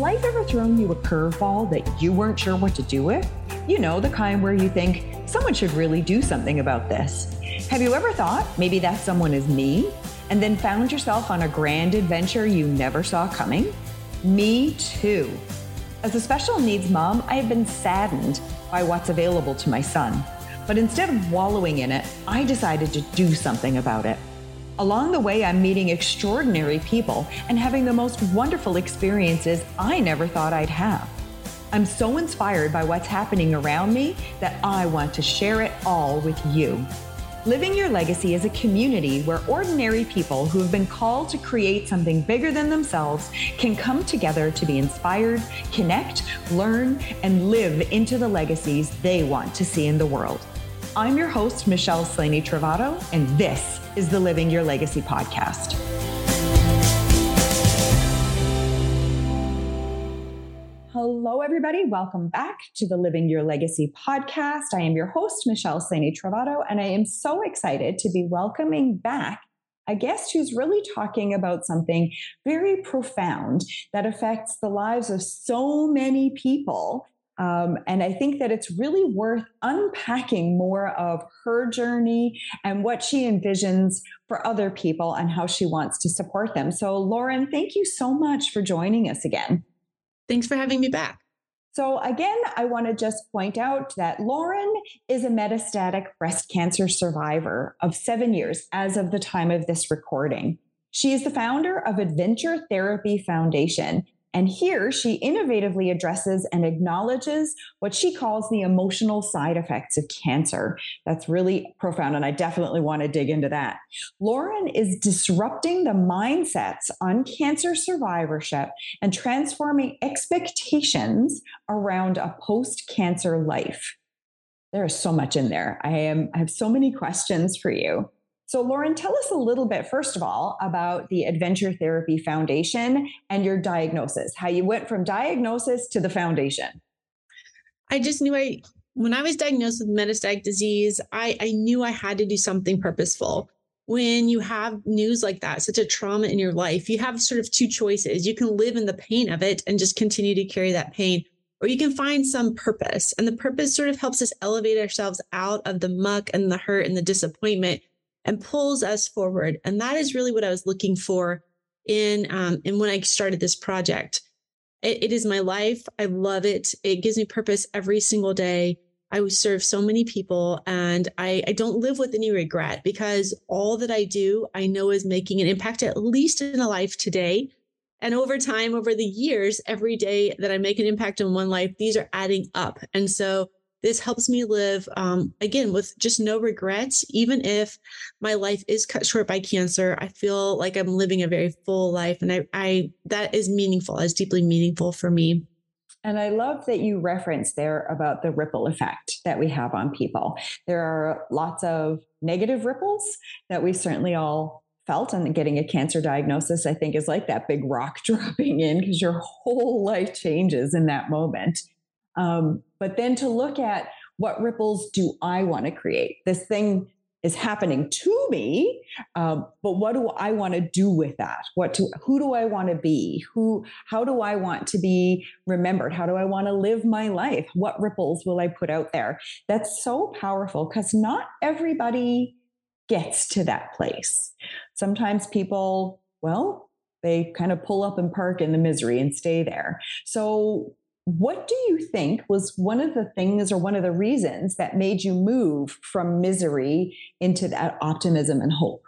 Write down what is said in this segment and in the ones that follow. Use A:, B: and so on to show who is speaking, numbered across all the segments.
A: life ever thrown you a curveball that you weren't sure what to do with? You know, the kind where you think, someone should really do something about this. Have you ever thought maybe that someone is me? And then found yourself on a grand adventure you never saw coming? Me too. As a special needs mom, I have been saddened by what's available to my son. But instead of wallowing in it, I decided to do something about it. Along the way, I'm meeting extraordinary people and having the most wonderful experiences I never thought I'd have. I'm so inspired by what's happening around me that I want to share it all with you. Living Your Legacy is a community where ordinary people who have been called to create something bigger than themselves can come together to be inspired, connect, learn, and live into the legacies they want to see in the world. I'm your host, Michelle Slaney Travato, and this is the Living Your Legacy podcast. Hello, everybody. Welcome back to the Living Your Legacy podcast. I am your host, Michelle Slaney Travato, and I am so excited to be welcoming back a guest who's really talking about something very profound that affects the lives of so many people um, and I think that it's really worth unpacking more of her journey and what she envisions for other people and how she wants to support them. So, Lauren, thank you so much for joining us again.
B: Thanks for having me back.
A: So, again, I want to just point out that Lauren is a metastatic breast cancer survivor of seven years as of the time of this recording. She is the founder of Adventure Therapy Foundation, and here she innovatively addresses and acknowledges what she calls the emotional side effects of cancer. That's really profound. And I definitely want to dig into that. Lauren is disrupting the mindsets on cancer survivorship and transforming expectations around a post cancer life. There is so much in there. I am I have so many questions for you. So, Lauren, tell us a little bit, first of all, about the Adventure Therapy Foundation and your diagnosis, how you went from diagnosis to the foundation.
B: I just knew I, when I was diagnosed with metastatic disease, I, I knew I had to do something purposeful. When you have news like that, such a trauma in your life, you have sort of two choices. You can live in the pain of it and just continue to carry that pain, or you can find some purpose. And the purpose sort of helps us elevate ourselves out of the muck and the hurt and the disappointment and pulls us forward. And that is really what I was looking for in um, in when I started this project. It, it is my life. I love it. It gives me purpose every single day. I serve so many people and I, I don't live with any regret because all that I do, I know is making an impact, at least in a life today. And over time, over the years, every day that I make an impact in one life, these are adding up. And so this helps me live, um, again, with just no regrets. Even if my life is cut short by cancer, I feel like I'm living a very full life. And I, I that is meaningful, is deeply meaningful for me.
A: And I love that you referenced there about the ripple effect that we have on people. There are lots of negative ripples that we certainly all felt and getting a cancer diagnosis i think is like that big rock dropping in because your whole life changes in that moment um, but then to look at what ripples do I want to create? This thing is happening to me, um, but what do I want to do with that? What to, who do I want to be? Who, how do I want to be remembered? How do I want to live my life? What ripples will I put out there? That's so powerful because not everybody gets to that place. Sometimes people, well, they kind of pull up and park in the misery and stay there. So what do you think was one of the things or one of the reasons that made you move from misery into that optimism and hope?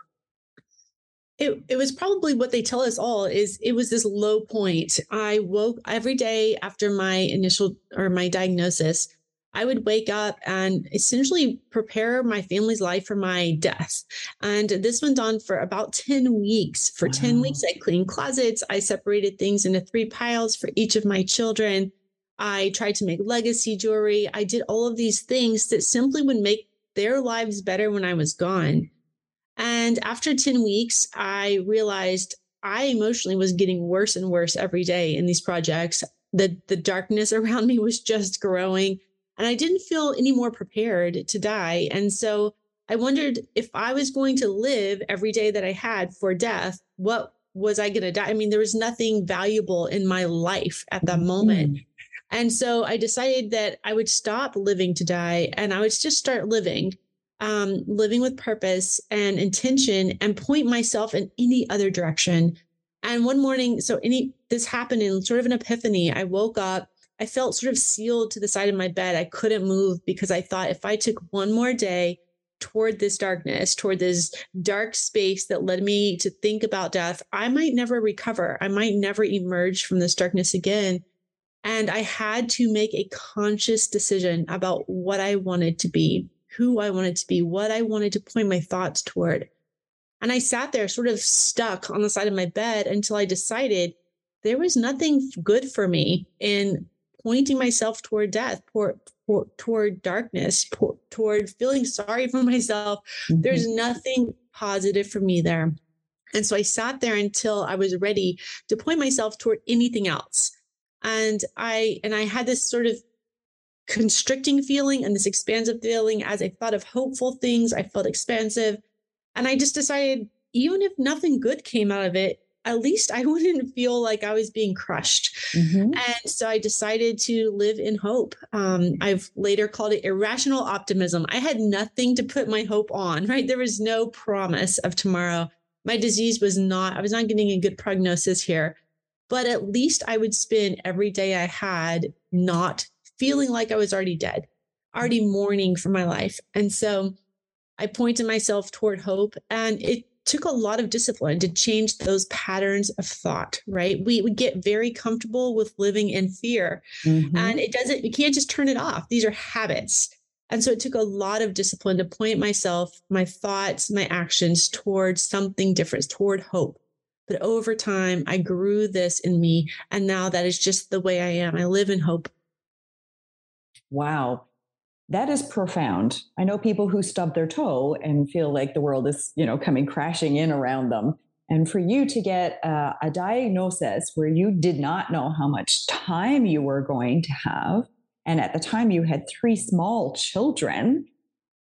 B: It, it was probably what they tell us all is it was this low point. I woke every day after my initial or my diagnosis. I would wake up and essentially prepare my family's life for my death. And this went on for about 10 weeks. For wow. 10 weeks, I cleaned closets. I separated things into three piles for each of my children. I tried to make legacy jewelry. I did all of these things that simply would make their lives better when I was gone. And after 10 weeks, I realized I emotionally was getting worse and worse every day in these projects. The, the darkness around me was just growing, and I didn't feel any more prepared to die. And so I wondered if I was going to live every day that I had for death, what was I going to die? I mean, there was nothing valuable in my life at that moment. Mm. And so I decided that I would stop living to die and I would just start living, um, living with purpose and intention and point myself in any other direction. And one morning, so any this happened in sort of an epiphany. I woke up, I felt sort of sealed to the side of my bed. I couldn't move because I thought if I took one more day toward this darkness, toward this dark space that led me to think about death, I might never recover. I might never emerge from this darkness again. And I had to make a conscious decision about what I wanted to be, who I wanted to be, what I wanted to point my thoughts toward. And I sat there sort of stuck on the side of my bed until I decided there was nothing good for me in pointing myself toward death, toward, toward darkness, toward feeling sorry for myself. Mm-hmm. There's nothing positive for me there. And so I sat there until I was ready to point myself toward anything else. And I and I had this sort of constricting feeling and this expansive feeling as I thought of hopeful things. I felt expansive. And I just decided, even if nothing good came out of it, at least I wouldn't feel like I was being crushed. Mm-hmm. And so I decided to live in hope. Um, I've later called it irrational optimism. I had nothing to put my hope on, right? There was no promise of tomorrow. My disease was not, I was not getting a good prognosis here, but at least I would spend every day I had not feeling like I was already dead, already mourning for my life. And so I pointed myself toward hope and it took a lot of discipline to change those patterns of thought, right? We, we get very comfortable with living in fear mm-hmm. and it doesn't, you can't just turn it off. These are habits. And so it took a lot of discipline to point myself, my thoughts, my actions towards something different, toward hope. But over time, I grew this in me. And now that is just the way I am. I live in hope.
A: Wow that is profound. I know people who stub their toe and feel like the world is, you know, coming crashing in around them. And for you to get uh, a diagnosis where you did not know how much time you were going to have, and at the time you had three small children,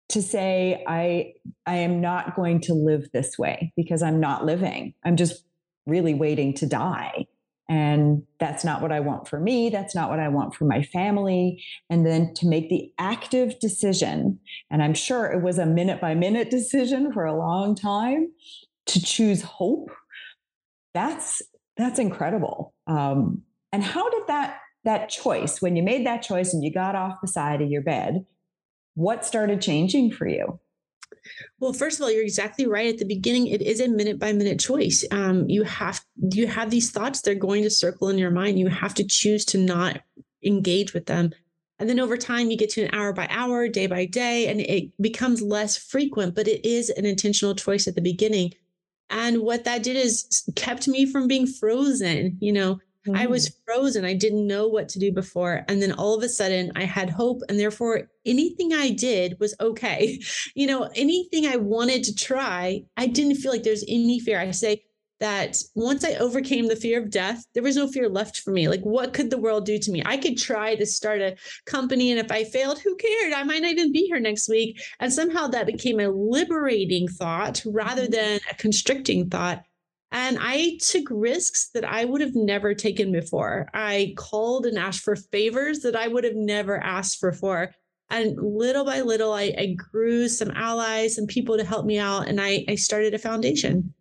A: to say, I, I am not going to live this way because I'm not living. I'm just really waiting to die. And that's not what I want for me. That's not what I want for my family. And then to make the active decision, and I'm sure it was a minute by minute decision for a long time to choose hope. That's that's incredible. Um, and how did that that choice, when you made that choice and you got off the side of your bed, what started changing for you?
B: Well, first of all, you're exactly right. At the beginning, it is a minute by minute choice. Um, you have you have these thoughts; they're going to circle in your mind. You have to choose to not engage with them. And then over time, you get to an hour by hour, day by day, and it becomes less frequent, but it is an intentional choice at the beginning. And what that did is kept me from being frozen. You know, Mm-hmm. I was mm. frozen. I didn't know what to do before. And then all of a sudden I had hope. And therefore, anything I did was okay. You know, anything I wanted to try, I didn't feel like there's any fear. I say that once I overcame the fear of death, there was no fear left for me. Like, what could the world do to me? I could try to start a company. And if I failed, who cared? I might not even be here next week. And somehow that became a liberating thought rather mm-hmm. than a constricting thought. And I took risks that I would have never taken before. I called and asked for favors that I would have never asked for before. And little by little, I, I grew some allies, some people to help me out, and I, I started a foundation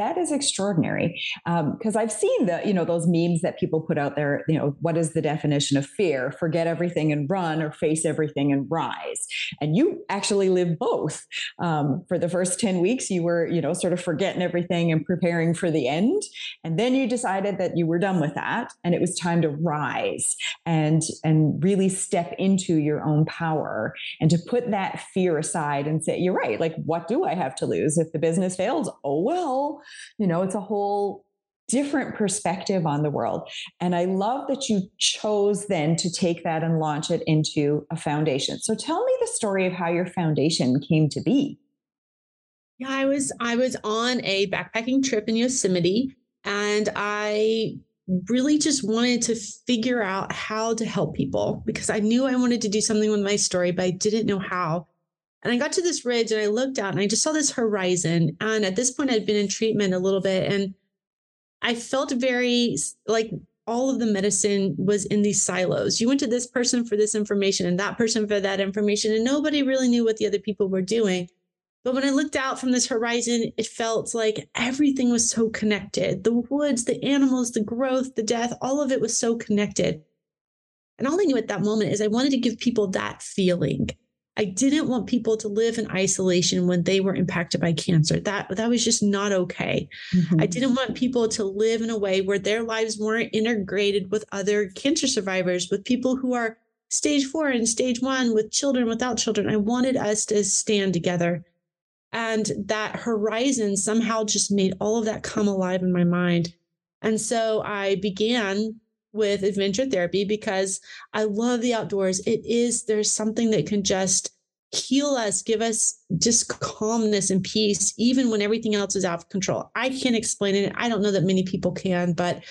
A: that is extraordinary because um, i've seen the you know those memes that people put out there you know what is the definition of fear? Forget everything and run or face everything and rise. And you actually live both. Um, for the first 10 weeks you were you know sort of forgetting everything and preparing for the end. And then you decided that you were done with that and it was time to rise and and really step into your own power and to put that fear aside and say you're right like what do i have to lose? If the business fails oh well you know, it's a whole different perspective on the world. And I love that you chose then to take that and launch it into a foundation. So tell me the story of how your foundation came to be.
B: Yeah, I was I was on a backpacking trip in Yosemite and I really just wanted to figure out how to help people because I knew I wanted to do something with my story, but I didn't know how. And I got to this ridge and I looked out and I just saw this horizon. And at this point, I'd been in treatment a little bit. And I felt very like all of the medicine was in these silos. You went to this person for this information and that person for that information, and nobody really knew what the other people were doing. But when I looked out from this horizon, it felt like everything was so connected the woods, the animals, the growth, the death, all of it was so connected. And all I knew at that moment is I wanted to give people that feeling. I didn't want people to live in isolation when they were impacted by cancer. That that was just not okay. Mm-hmm. I didn't want people to live in a way where their lives weren't integrated with other cancer survivors, with people who are stage 4 and stage 1 with children without children. I wanted us to stand together. And that horizon somehow just made all of that come alive in my mind. And so I began with adventure therapy because I love the outdoors. It is, there's something that can just heal us, give us just calmness and peace, even when everything else is out of control. I can't explain it. I don't know that many people can, but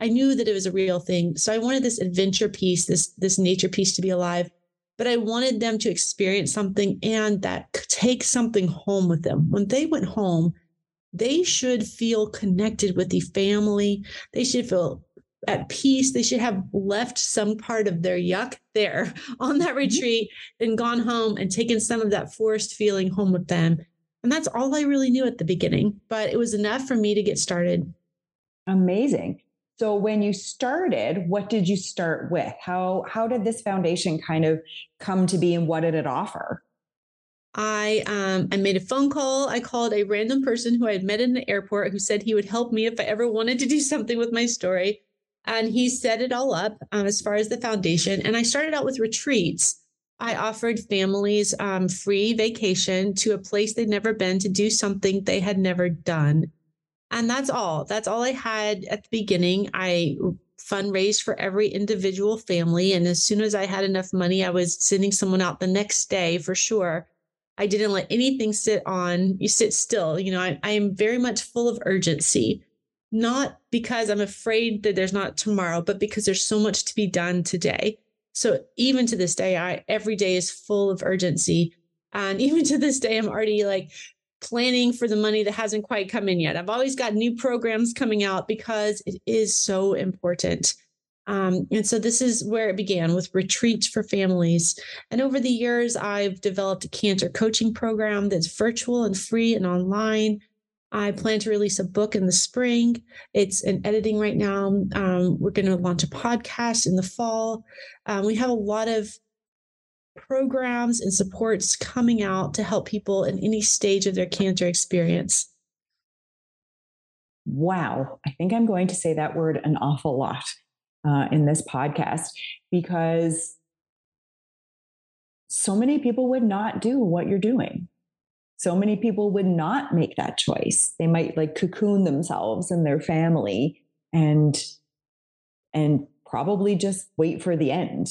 B: I knew that it was a real thing. So I wanted this adventure piece, this, this nature piece to be alive. But I wanted them to experience something and that take something home with them. When they went home, they should feel connected with the family. They should feel at peace. They should have left some part of their yuck there on that mm-hmm. retreat and gone home and taken some of that forced feeling home with them. And that's all I really knew at the beginning, but it was enough for me to get started.
A: Amazing. So when you started, what did you start with? How how did this foundation kind of come to be and what did it offer?
B: I um, I made a phone call. I called a random person who I had met in the airport who said he would help me if I ever wanted to do something with my story and he set it all up um, as far as the foundation. And I started out with retreats. I offered families um, free vacation to a place they'd never been to do something they had never done. And that's all. That's all I had at the beginning. I fundraised for every individual family. And as soon as I had enough money, I was sending someone out the next day for sure. I didn't let anything sit on, you sit still. You know, I, I am very much full of urgency not because I'm afraid that there's not tomorrow, but because there's so much to be done today. So even to this day, I every day is full of urgency. And even to this day, I'm already like planning for the money that hasn't quite come in yet. I've always got new programs coming out because it is so important. Um, and so this is where it began with retreats for families. And over the years, I've developed a cancer coaching program that's virtual and free and online. I plan to release a book in the spring. It's in editing right now. Um, we're going to launch a podcast in the fall. Um, we have a lot of programs and supports coming out to help people in any stage of their cancer experience.
A: Wow. I think I'm going to say that word an awful lot uh, in this podcast because so many people would not do what you're doing so many people would not make that choice. They might like cocoon themselves and their family and and probably just wait for the end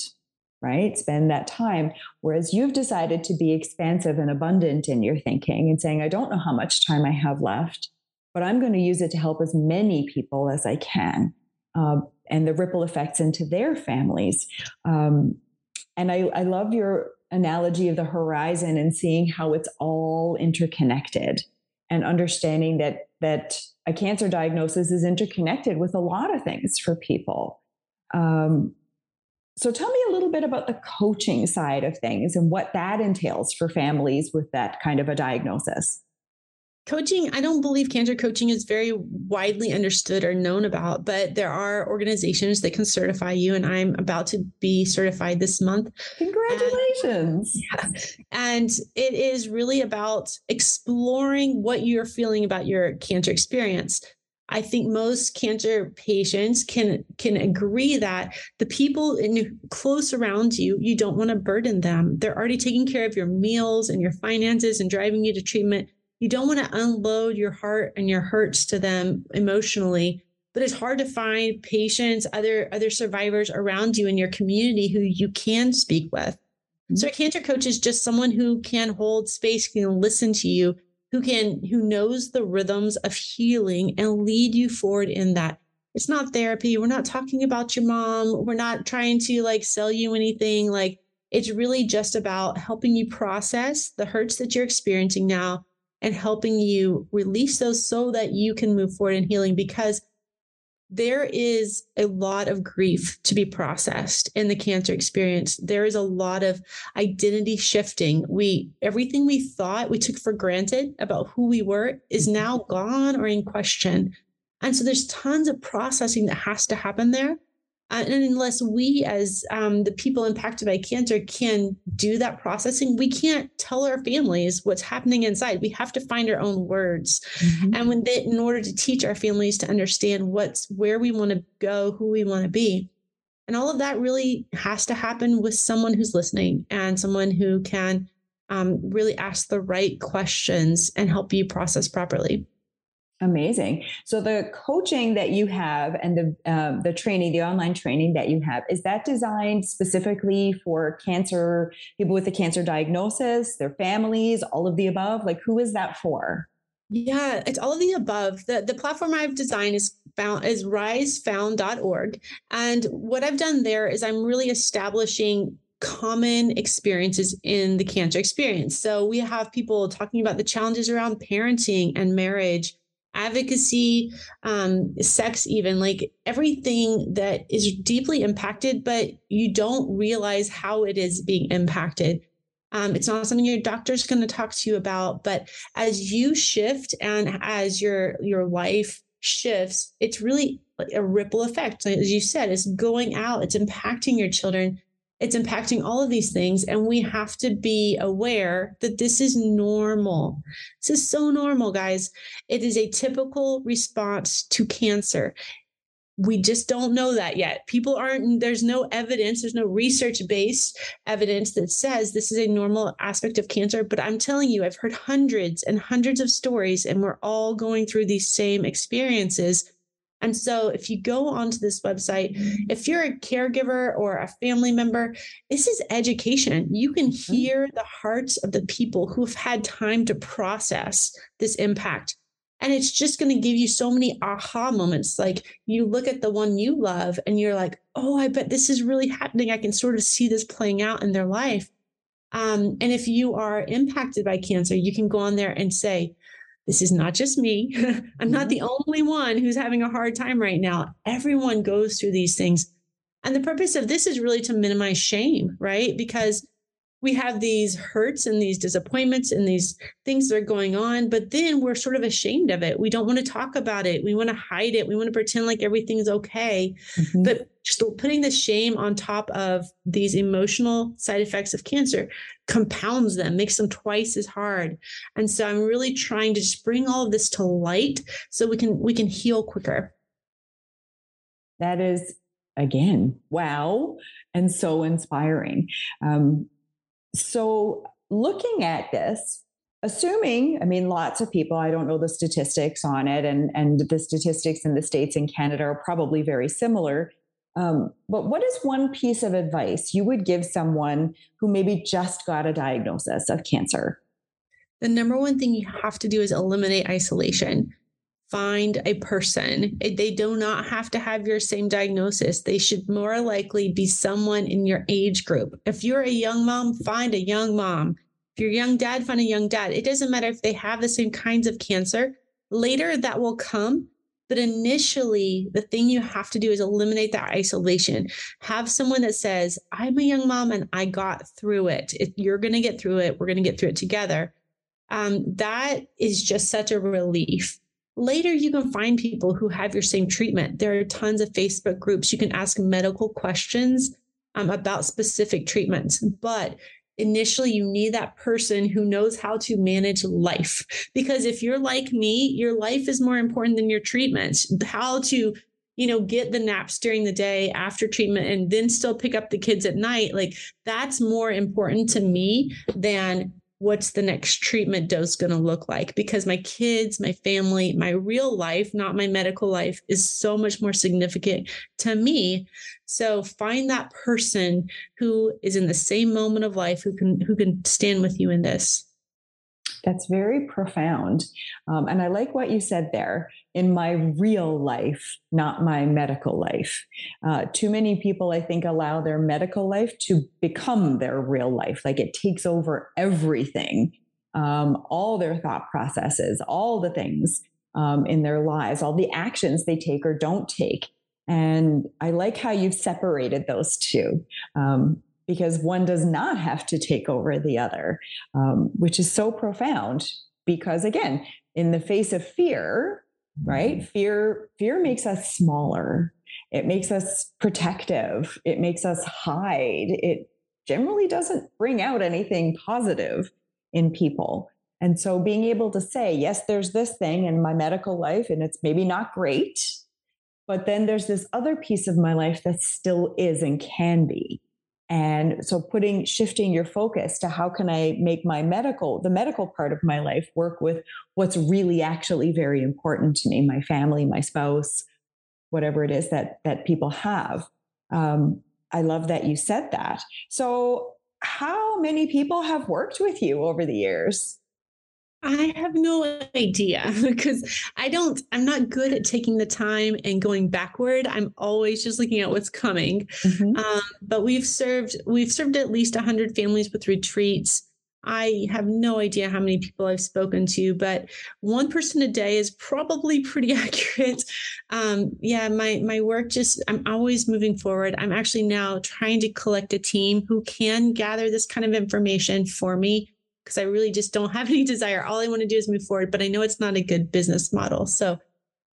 A: right? Spend that time. Whereas you've decided to be expansive and abundant in your thinking and saying i don't know how much time i have left but i'm going to use it to help as many people as i can uh, and the ripple effects into their families. Um, and I, I love your analogy of the horizon and seeing how it's all interconnected and understanding that that a cancer diagnosis is interconnected with a lot of things for people. Um, so tell me a little bit about the coaching side of things and what that entails for families with that kind of a diagnosis
B: coaching i don't believe cancer coaching is very widely understood or known about but there are organizations that can certify you and i'm about to be certified this month.
A: Congratulations.
B: And, yeah, and it is really about exploring what you're feeling about your cancer experience. I think most cancer patients can can agree that the people in close around you, you don't want to burden them. They're already taking care of your meals and your finances and driving you to treatment you don't want to unload your heart and your hurts to them emotionally but it's hard to find patients other other survivors around you in your community who you can speak with. Mm-hmm. so a cancer coach is just someone who can hold space can listen to you who can who knows the rhythms of healing and lead you forward in that. It's not therapy. We're not talking about your mom. We're not trying to like sell you anything. Like it's really just about helping you process the hurts that you're experiencing now and helping you release those so that you can move forward in healing because there is a lot of grief to be processed in the cancer experience. There is a lot of identity shifting. We everything we thought we took for granted about who we were is mm-hmm. now gone or in question. And so there's tons of processing that has to happen there. Uh, and unless we, as um, the people impacted by cancer, can do that processing, we can't tell our families what's happening inside. We have to find our own words, mm-hmm. and when they, in order to teach our families to understand what's where we want to go, who we want to be, and all of that really has to happen with someone who's listening and someone who can um, really ask the right questions and help you process properly.
A: Amazing. So the coaching that you have and the uh, the training, the online training that you have, is that designed specifically for cancer people with a cancer diagnosis, their families, all of the above? Like, who is that for?
B: Yeah, it's all of the above. The the platform I've designed is found is risefound.org. And what I've done there is I'm really establishing common experiences in the cancer experience. So we have people talking about the challenges around parenting and marriage advocacy, um, sex, even like everything that is deeply impacted, but you don't realize how it is being impacted. Um, it's not something your doctor's going to talk to you about, but as you shift and as your your life shifts, it's really a ripple effect. As you said, it's going out, it's impacting your children it's impacting all of these things. And we have to be aware that this is normal. This is so normal, guys. It is a typical response to cancer. We just don't know that yet. People aren't, there's no evidence, there's no research based evidence that says this is a normal aspect of cancer. But I'm telling you, I've heard hundreds and hundreds of stories, and we're all going through these same experiences and so, if you go onto this website, if you're a caregiver or a family member, this is education. You can mm-hmm. hear the hearts of the people who've had time to process this impact. And it's just going to give you so many aha moments. Like you look at the one you love and you're like, oh, I bet this is really happening. I can sort of see this playing out in their life. Um, and if you are impacted by cancer, you can go on there and say, this is not just me. I'm not the mm-hmm. only one who's having a hard time right now. Everyone goes through these things. And the purpose of this is really to minimize shame, right? Because we have these hurts and these disappointments and these things that are going on, but then we're sort of ashamed of it. We don't want to talk about it. We want to hide it. We want to pretend like everything's okay. Mm-hmm. But just putting the shame on top of these emotional side effects of cancer compounds them, makes them twice as hard. And so I'm really trying to just bring all of this to light so we can we can heal quicker.
A: That is again, wow, and so inspiring. Um, so, looking at this, assuming, I mean, lots of people, I don't know the statistics on it, and, and the statistics in the States and Canada are probably very similar. Um, but what is one piece of advice you would give someone who maybe just got a diagnosis of cancer?
B: The number one thing you have to do is eliminate isolation find a person. They do not have to have your same diagnosis. They should more likely be someone in your age group. If you're a young mom, find a young mom. If you're a young dad, find a young dad. It doesn't matter if they have the same kinds of cancer. Later, that will come. But initially, the thing you have to do is eliminate that isolation. Have someone that says, I'm a young mom and I got through it. If you're going to get through it, we're going to get through it together. Um, that is just such a relief Later, you can find people who have your same treatment. There are tons of Facebook groups. You can ask medical questions um, about specific treatments. But initially, you need that person who knows how to manage life. Because if you're like me, your life is more important than your treatments. How to you know, get the naps during the day after treatment and then still pick up the kids at night. Like that's more important to me than what's the next treatment dose going to look like? Because my kids my family my real life not my medical life is so much more significant to me. So find that person who is in the same moment of life who can who can stand with you in this.
A: That's very profound. Um, and I like what you said there in my real life, not my medical life. Uh, too many people, I think, allow their medical life to become their real life. Like it takes over everything, um, all their thought processes, all the things. um, in their lives, all the actions they take or don't take. And I like how you've separated those two um, because one does not have to take over the other, um, which is so profound. Because again, in the face of fear, right? Fear, fear makes us smaller. It makes us protective. It makes us hide. It generally doesn't bring out anything positive in people. And so being able to say, yes, there's this thing in my medical life and it's maybe not great, but then there's this other piece of my life that still is and can be. And so putting, shifting your focus to how can I make my medical, the medical part of my life work with what's really actually very important to me, my family, my spouse, whatever it is that, that people have. Um, I love that you said that. So how many people have worked with you over the years?
B: I have no idea because I don't, I'm not good at taking the time and going backward. I'm always just looking at what's coming. Mm-hmm. Um, but we've served, we've served at least 100 families with retreats. I have no idea how many people I've spoken to, but one person a day is probably pretty accurate. Um, yeah, my my work just I'm always moving forward. I'm actually now trying to collect a team who can gather this kind of information for me because I really just don't have any desire. All I want to do is move forward, but I know it's not a good business model. So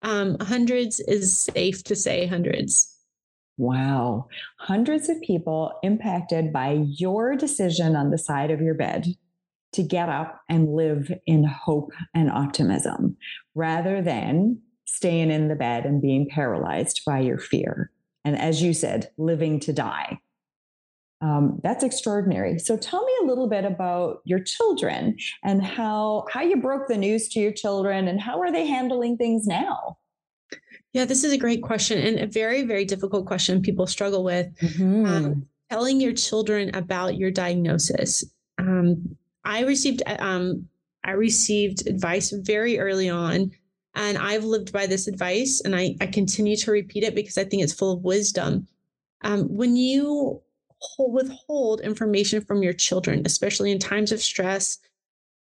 B: um, hundreds is safe to say hundreds.
A: Wow. Hundreds of people impacted by your decision on the side of your bed to get up and live in hope and optimism rather than staying in the bed and being paralyzed by your fear. And as you said, living to die. Um, that's extraordinary. So tell me a little bit about your children and how how you broke the news to your children and how are they handling things now?
B: Yeah, this is a great question and a very very difficult question people struggle with. Mm-hmm. Um, telling your children about your diagnosis. Um, I received um, I received advice very early on, and I've lived by this advice, and I, I continue to repeat it because I think it's full of wisdom. Um, when you withhold information from your children, especially in times of stress,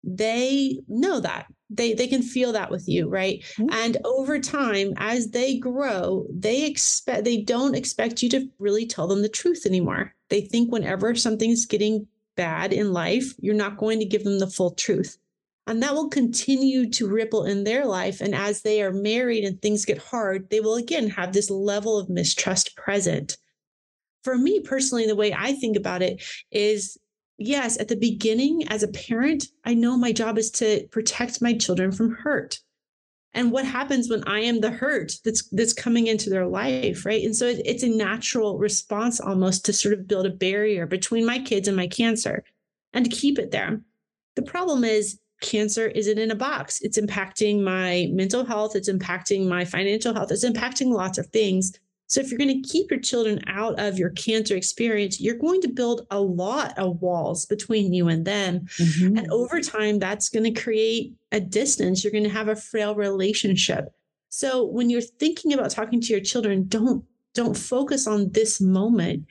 B: they know that. They they can feel that with you right? Mm-hmm. and over time as they grow they expect they don't expect you to really tell them the truth anymore. They think whenever something's getting bad in life you're not going to give them the full truth. And that will continue to ripple in their life. And as they are married and things get hard they will again have this level of mistrust present for me personally, the way I think about it is yes, at the beginning, as a parent, I know my job is to protect my children from hurt. And what happens when I am the hurt that's that's coming into their life, right? And so it, it's a natural response almost to sort of build a barrier between my kids and my cancer and to keep it there. The problem is cancer isn't in a box. It's impacting my mental health, it's impacting my financial health, it's impacting lots of things. So if you're going to keep your children out of your cancer experience, you're going to build a lot of walls between you and them. Mm-hmm. And over time, that's going to create a distance. You're going to have a frail relationship. So when you're thinking about talking to your children, don't don't focus on this moment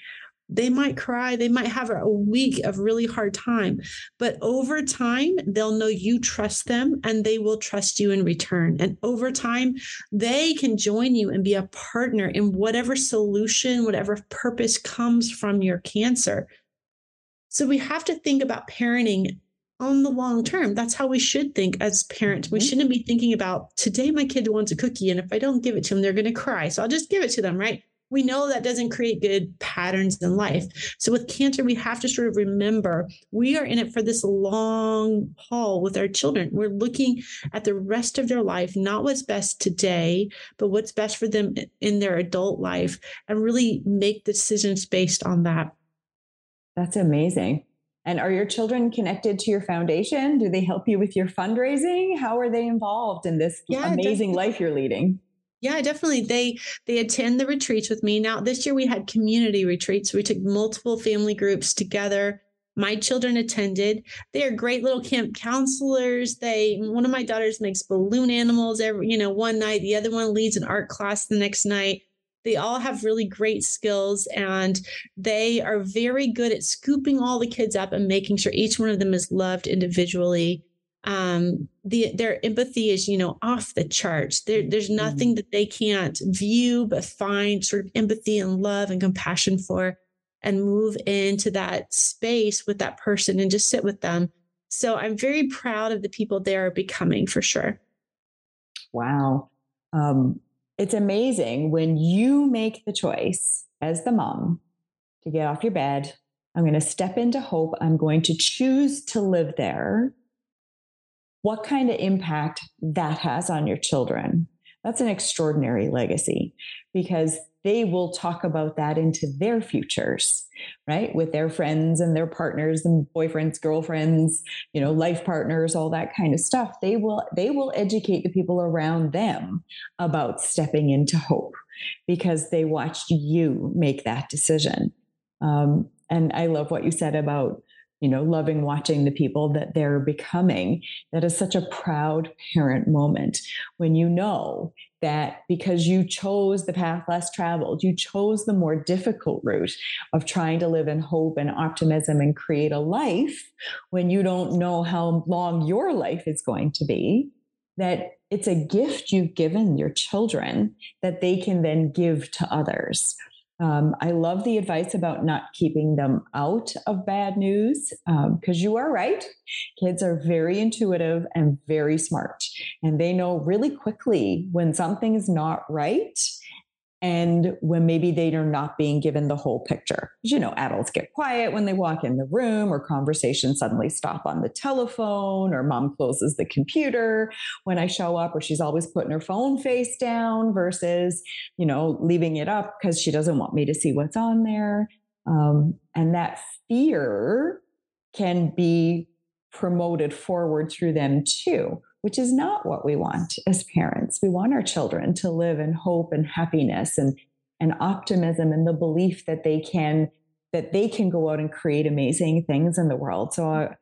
B: they might cry, they might have a week of really hard time, but over time, they'll know you trust them and they will trust you in return. And over time, they can join you and be a partner in whatever solution, whatever purpose comes from your cancer. So we have to think about parenting on the long term. That's how we should think as parents. We mm-hmm. shouldn't be thinking about today my kid wants a cookie and if I don't give it to them, they're going to cry. So I'll just give it to them, right? We know that doesn't create good patterns in life. So with cancer, we have to sort of remember we are in it for this long haul with our children. We're looking at the rest of their life, not what's best today, but what's best for them in their adult life and really make decisions based on that.
A: That's amazing. And are your children connected to your foundation? Do they help you with your fundraising? How are they involved in this yeah, amazing life you're leading?
B: Yeah, definitely. They they attend the retreats with me. Now this year we had community retreats. We took multiple family groups together. My children attended. They are great little camp counselors. They one of my daughters makes balloon animals every, you know, one night. The other one leads an art class the next night. They all have really great skills and they are very good at scooping all the kids up and making sure each one of them is loved individually um the their empathy is you know off the charts. There, there's mm-hmm. nothing mm-hmm. that they can't view but find sort of empathy and love and compassion for and move into that space with that person and just sit with them. So i'm very proud of the people they are becoming for sure.
A: Wow. Um, it's amazing when you make the choice as the mom to get off your bed i'm going to step into hope. I'm going to choose to live there what kind of impact that has on your children. That's an extraordinary legacy because they will talk about that into their futures, right? With their friends and their partners and boyfriends, girlfriends, you know, life partners, all that kind of stuff. They will they will educate the people around them about stepping into hope because they watched you make that decision. Um, and I love what you said about you know, loving watching the people that they're becoming. That is such a proud parent moment when you know that because you chose the path less traveled, you chose the more difficult route of trying to live in hope and optimism and create a life when you don't know how long your life is going to be. That it's a gift you've given your children that they can then give to others. Um, I love the advice about not keeping them out of bad news because um, you are right. Kids are very intuitive and very smart, and they know really quickly when something is not right and when maybe they are not being given the whole picture. You know, adults get quiet when they walk in the room, or conversations suddenly stop on the telephone, or mom closes the computer when I show up, or she's always putting her phone face down versus, you know, leaving it up because she doesn't want me to see what's on there. Um, and that fear can be promoted forward through them too which is not what we want as parents. We want our children to live in hope and happiness and, and optimism and the belief that they can that they can go out and create amazing things in the world. So uh,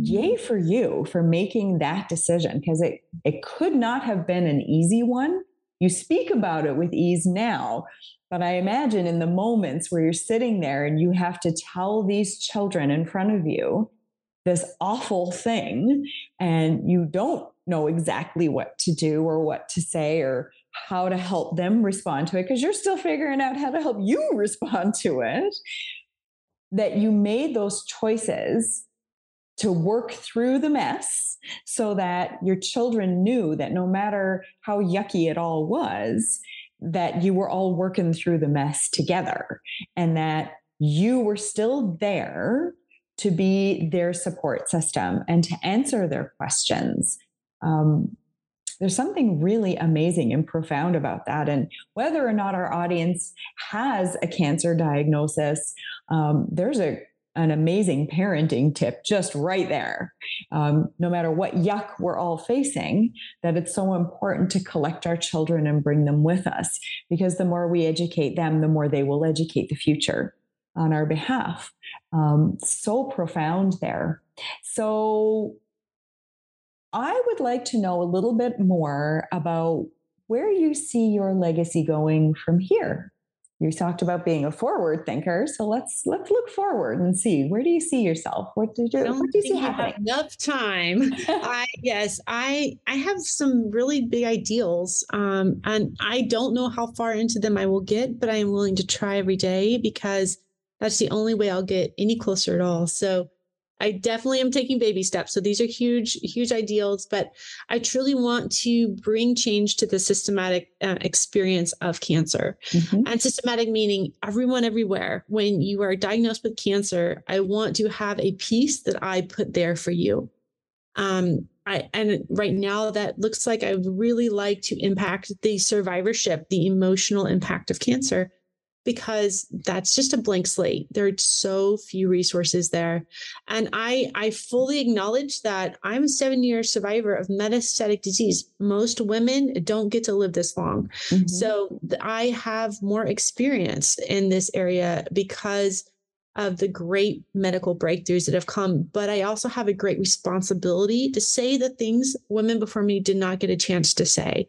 A: yay for you for making that decision because it it could not have been an easy one. You speak about it with ease now, but I imagine in the moments where you're sitting there and you have to tell these children in front of you this awful thing and you don't know exactly what to do or what to say or how to help them respond to it because you're still figuring out how to help you respond to it that you made those choices to work through the mess so that your children knew that no matter how yucky it all was that you were all working through the mess together and that you were still there to be their support system and to answer their questions. Um, there's something really amazing and profound about that. And whether or not our audience has a cancer diagnosis, um, there's a an amazing parenting tip just right there. Um, no matter what yuck we're all facing, that it's so important to collect our children and bring them with us because the more we educate them, the more they will educate the future on our behalf. Um, so profound there. So, I would like to know a little bit more about where you see your legacy going from here. You talked about being a forward thinker, so let's let's look forward and see where do you see yourself? What did you, what do you see happening?
B: enough time. I yes, I I have some really big ideals, um, and I don't know how far into them I will get, but I am willing to try every day because that's the only way I'll get any closer at all. So I definitely am taking baby steps. So these are huge, huge ideals, but I truly want to bring change to the systematic uh, experience of cancer. Mm-hmm. And systematic meaning everyone everywhere. When you are diagnosed with cancer, I want to have a piece that I put there for you. Um, I, and right now that looks like I would really like to impact the survivorship, the emotional impact of cancer because that's just a blank slate. There are so few resources there. And I, I fully acknowledge that I'm a seven year survivor of metastatic disease. Most women don't get to live this long. Mm-hmm. So I have more experience in this area because of the great medical breakthroughs that have come, but I also have a great responsibility to say the things women before me did not get a chance to say.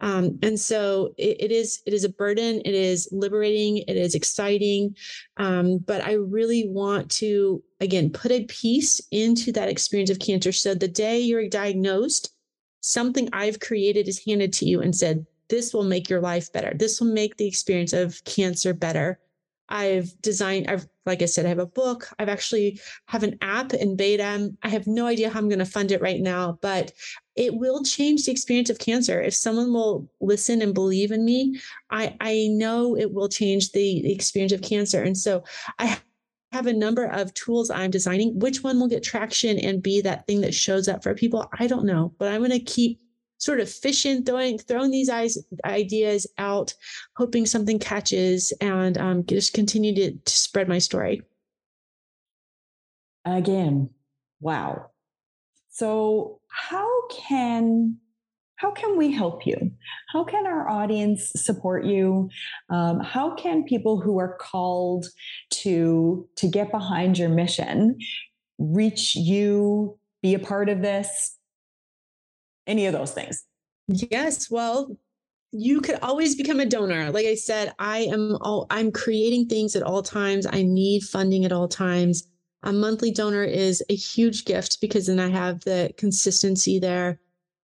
B: Um, and so it, it is it is a burden. It is liberating. It is exciting. Um, but I really want to again put a piece into that experience of cancer. So the day you're diagnosed, something I've created is handed to you and said, "This will make your life better. This will make the experience of cancer better." I've designed, I've, like I said, I have a book. I've actually have an app in beta. I have no idea how I'm going to fund it right now, but it will change the experience of cancer. If someone will listen and believe in me, I, I know it will change the, experience of cancer. And so I have a number of tools I'm designing. Which one will get traction and be that thing that shows up for people? I don't know, but I'm going to keep sort of fishing, throwing throwing these ideas out, hoping something catches, and um, just continue to, to spread my story.
A: Again, wow. So how can how can we help you? How can our audience support you? Um, how can people who are called to to get behind your mission reach you, be a part of this, any of those things?
B: Yes. Well, you could always become a donor. Like I said, I am all I'm creating things at all times. I need funding at all times. A monthly donor is a huge gift because then I have the consistency there.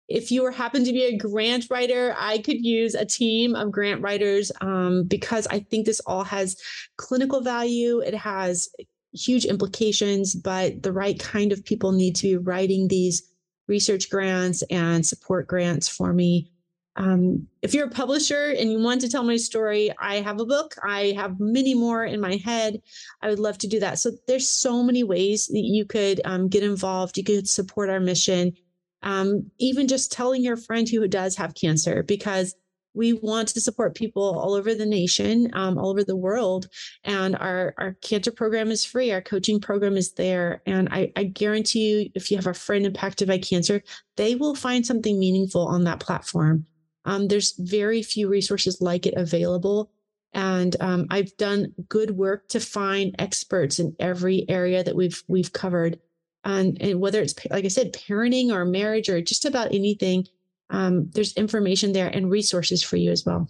B: If you were happen to be a grant writer, I could use a team of grant writers um, because I think this all has clinical value. It has huge implications, but the right kind of people need to be writing these research grants and support grants for me. Um, if you're a publisher and you want to tell my story, I have a book. I have many more in my head. I would love to do that. So there's so many ways that you could um, get involved. You could support our mission. Um, even just telling your friend who does have cancer, because we want to support people all over the nation, um, all over the world. And our, our cancer program is free. Our coaching program is there. And I, I guarantee you, if you have a friend impacted by cancer, they will find something meaningful on that platform. Um, there's very few resources like it available. And um, I've done good work to find experts in every area that we've we've covered, and, and whether it's like I said, parenting or marriage or just about anything, um, there's information there and resources for you as well.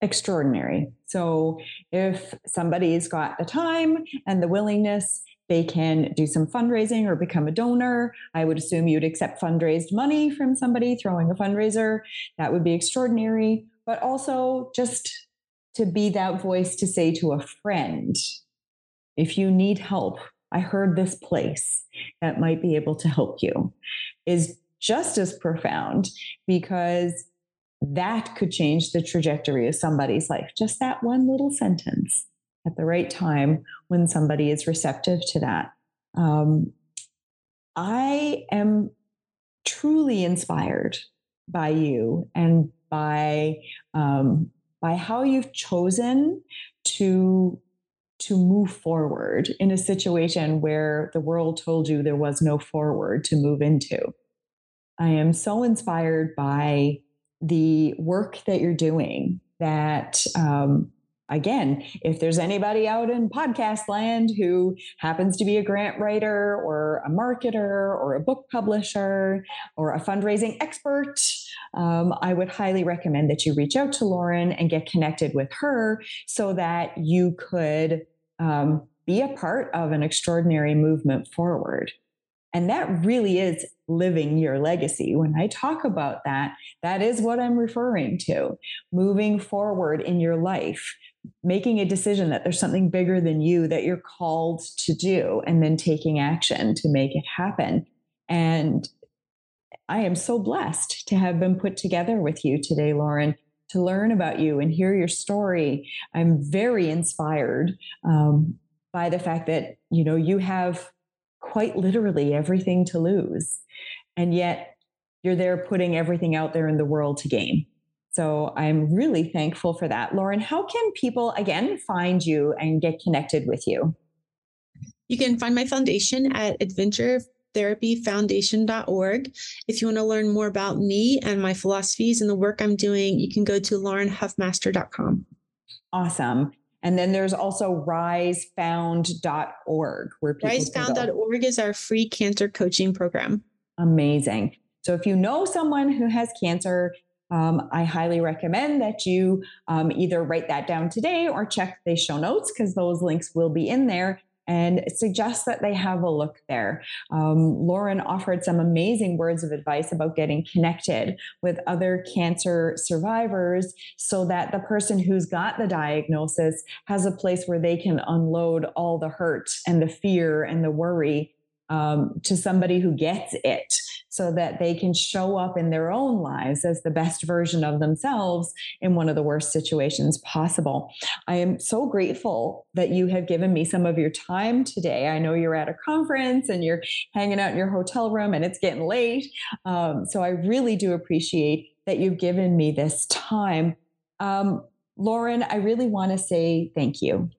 A: Extraordinary. So if somebody's got the time and the willingness, they can do some fundraising or become a donor. I would assume you'd accept fundraised money from somebody throwing a fundraiser. That would be extraordinary. But also just to be that voice to say to a friend, if you need help, I heard this place that might be able to help you, is just as profound because that could change the trajectory of somebody's life. Just that one little sentence at the right time when somebody is receptive to that. Um, I am truly inspired by you and by um, by how you've chosen to to move forward in a situation where the world told you there was no forward to move into. I am so inspired by the work that you're doing that um, again, if there's anybody out in podcast land who happens to be a grant writer or a marketer or a book publisher or a fundraising expert, um, I would highly recommend that you reach out to Lauren and get connected with her so that you could um, be a part of an extraordinary movement forward. And that really is living your legacy. When I talk about that, that is what I'm referring to. Moving forward in your life, making a decision that there's something bigger than you that you're called to do, and then taking action to make it happen. And I am so blessed to have been put together with you today, Lauren, to learn about you and hear your story. I'm very inspired um, by the fact that you know you have quite literally everything to lose. And yet you're there putting everything out there in the world to gain. So I'm really thankful for that. Lauren, how can people again find you and get connected with you?
B: You can find my foundation at adventuretherapyfoundation.org. If you want to learn more about me and my philosophies and the work I'm doing, you can go to laurenhuffmaster.com.
A: Awesome. And then there's also risefound.org
B: where people risefound.org is our free cancer coaching program.
A: Amazing. So if you know someone who has cancer, um, I highly recommend that you um, either write that down today or check the show notes because those links will be in there and suggest that they have a look there. Um, Lauren offered some amazing words of advice about getting connected with other cancer survivors so that the person who's got the diagnosis has a place where they can unload all the hurt and the fear and the worry um, to somebody who gets it so that they can show up in their own lives as the best version of themselves in one of the worst situations possible. I am so grateful that you have given me some of your time today. I know you're at a conference and you're hanging out in your hotel room and it's getting late. Um, so I really do appreciate that you've given me this time. Um, Lauren, I really want to say thank you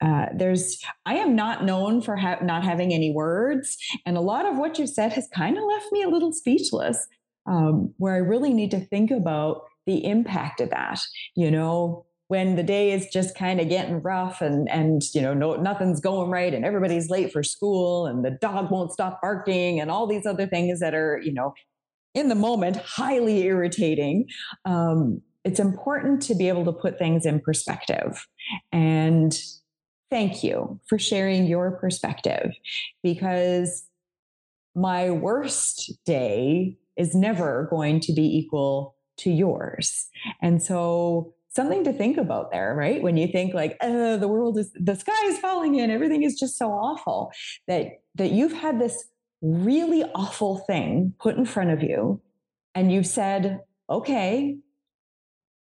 A: uh, there's i am not known for ha- not having any words and a lot of what you said has kind of left me a little speechless um, where i really need to think about the impact of that you know? When the day is just kind of getting rough and and you know no, nothing's going right and everybody's late for school and the dog won't stop barking and all these other things that are you know in the moment highly irritating um, it's important to be able to put things in perspective. And thank you for sharing your perspective because my worst day is never going to be equal to yours. And so something to think about there, right? When you think like, oh, the world is the sky is falling in, everything is just so awful that that you've had this really awful thing put in front of you and you've said, okay,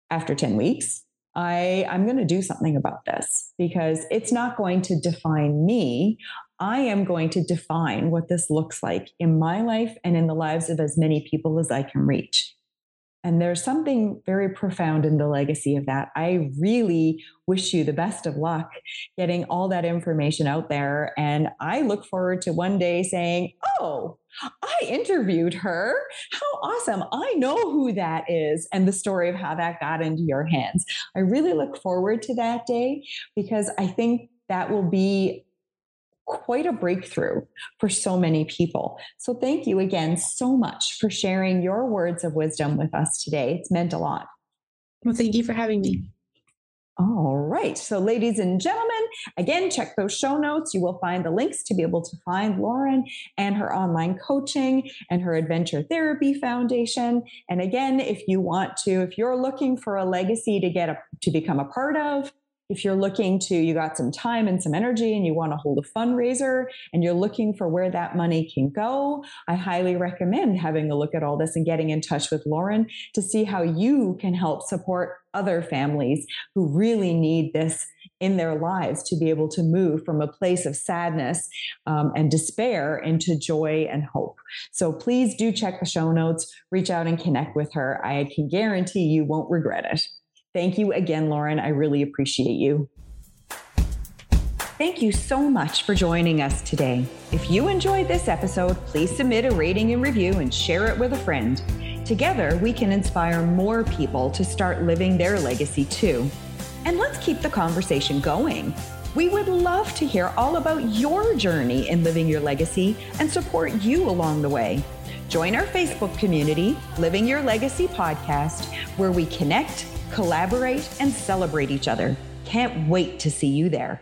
A: after 10 weeks, I, I'm going to do something about this because it's not going to define me. I am going to define what this looks like in my life and in the lives of as many people as I can reach. And there's something very profound in the legacy of that. I really wish you the best of luck getting all that information out there. And I look forward to one day saying, Oh, I interviewed her. How awesome. I know who that is and the story of how that got into your hands. I really look forward to that day because I think that will be quite a breakthrough for so many people. So thank you again so much for sharing your words of wisdom with us today. It's meant a lot.
B: Well, thank you for having me.
A: All right. So, ladies and gentlemen, again, check those show notes. You will find the links to be able to find Lauren and her online coaching and her Adventure Therapy Foundation. And again, if you want to, if you're looking for a legacy to get a, to become a part of, if you're looking to, you got some time and some energy and you want to hold a fundraiser and you're looking for where that money can go, I highly recommend having a look at all this and getting in touch with Lauren to see how you can help support other families who really need this in their lives to be able to move from a place of sadness um, and despair into joy and hope. So please do check the show notes, reach out and connect with her. I can guarantee you won't regret it. Thank you again, Lauren. I really appreciate you. Thank you so much for joining us today. If you enjoyed this episode, please submit a rating and review and share it with a friend. Together, we can inspire more people to start living their legacy too. And let's keep the conversation going. We would love to hear all about your journey in living your legacy and support you along the way. Join our Facebook community, Living Your Legacy Podcast, where we connect collaborate, and celebrate each other. Can't wait to see you there.